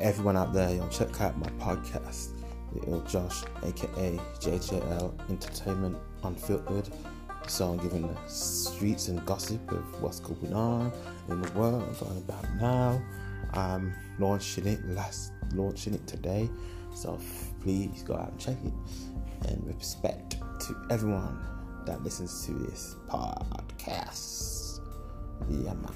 everyone out there, yo, check out my podcast, Little Josh, aka JJL Entertainment Unfiltered. So I'm giving the streets and gossip of what's going on in the world on about now. I'm launching it last, launching it today. So please go out and check it. And respect to everyone that listens to this podcast. Yeah, man.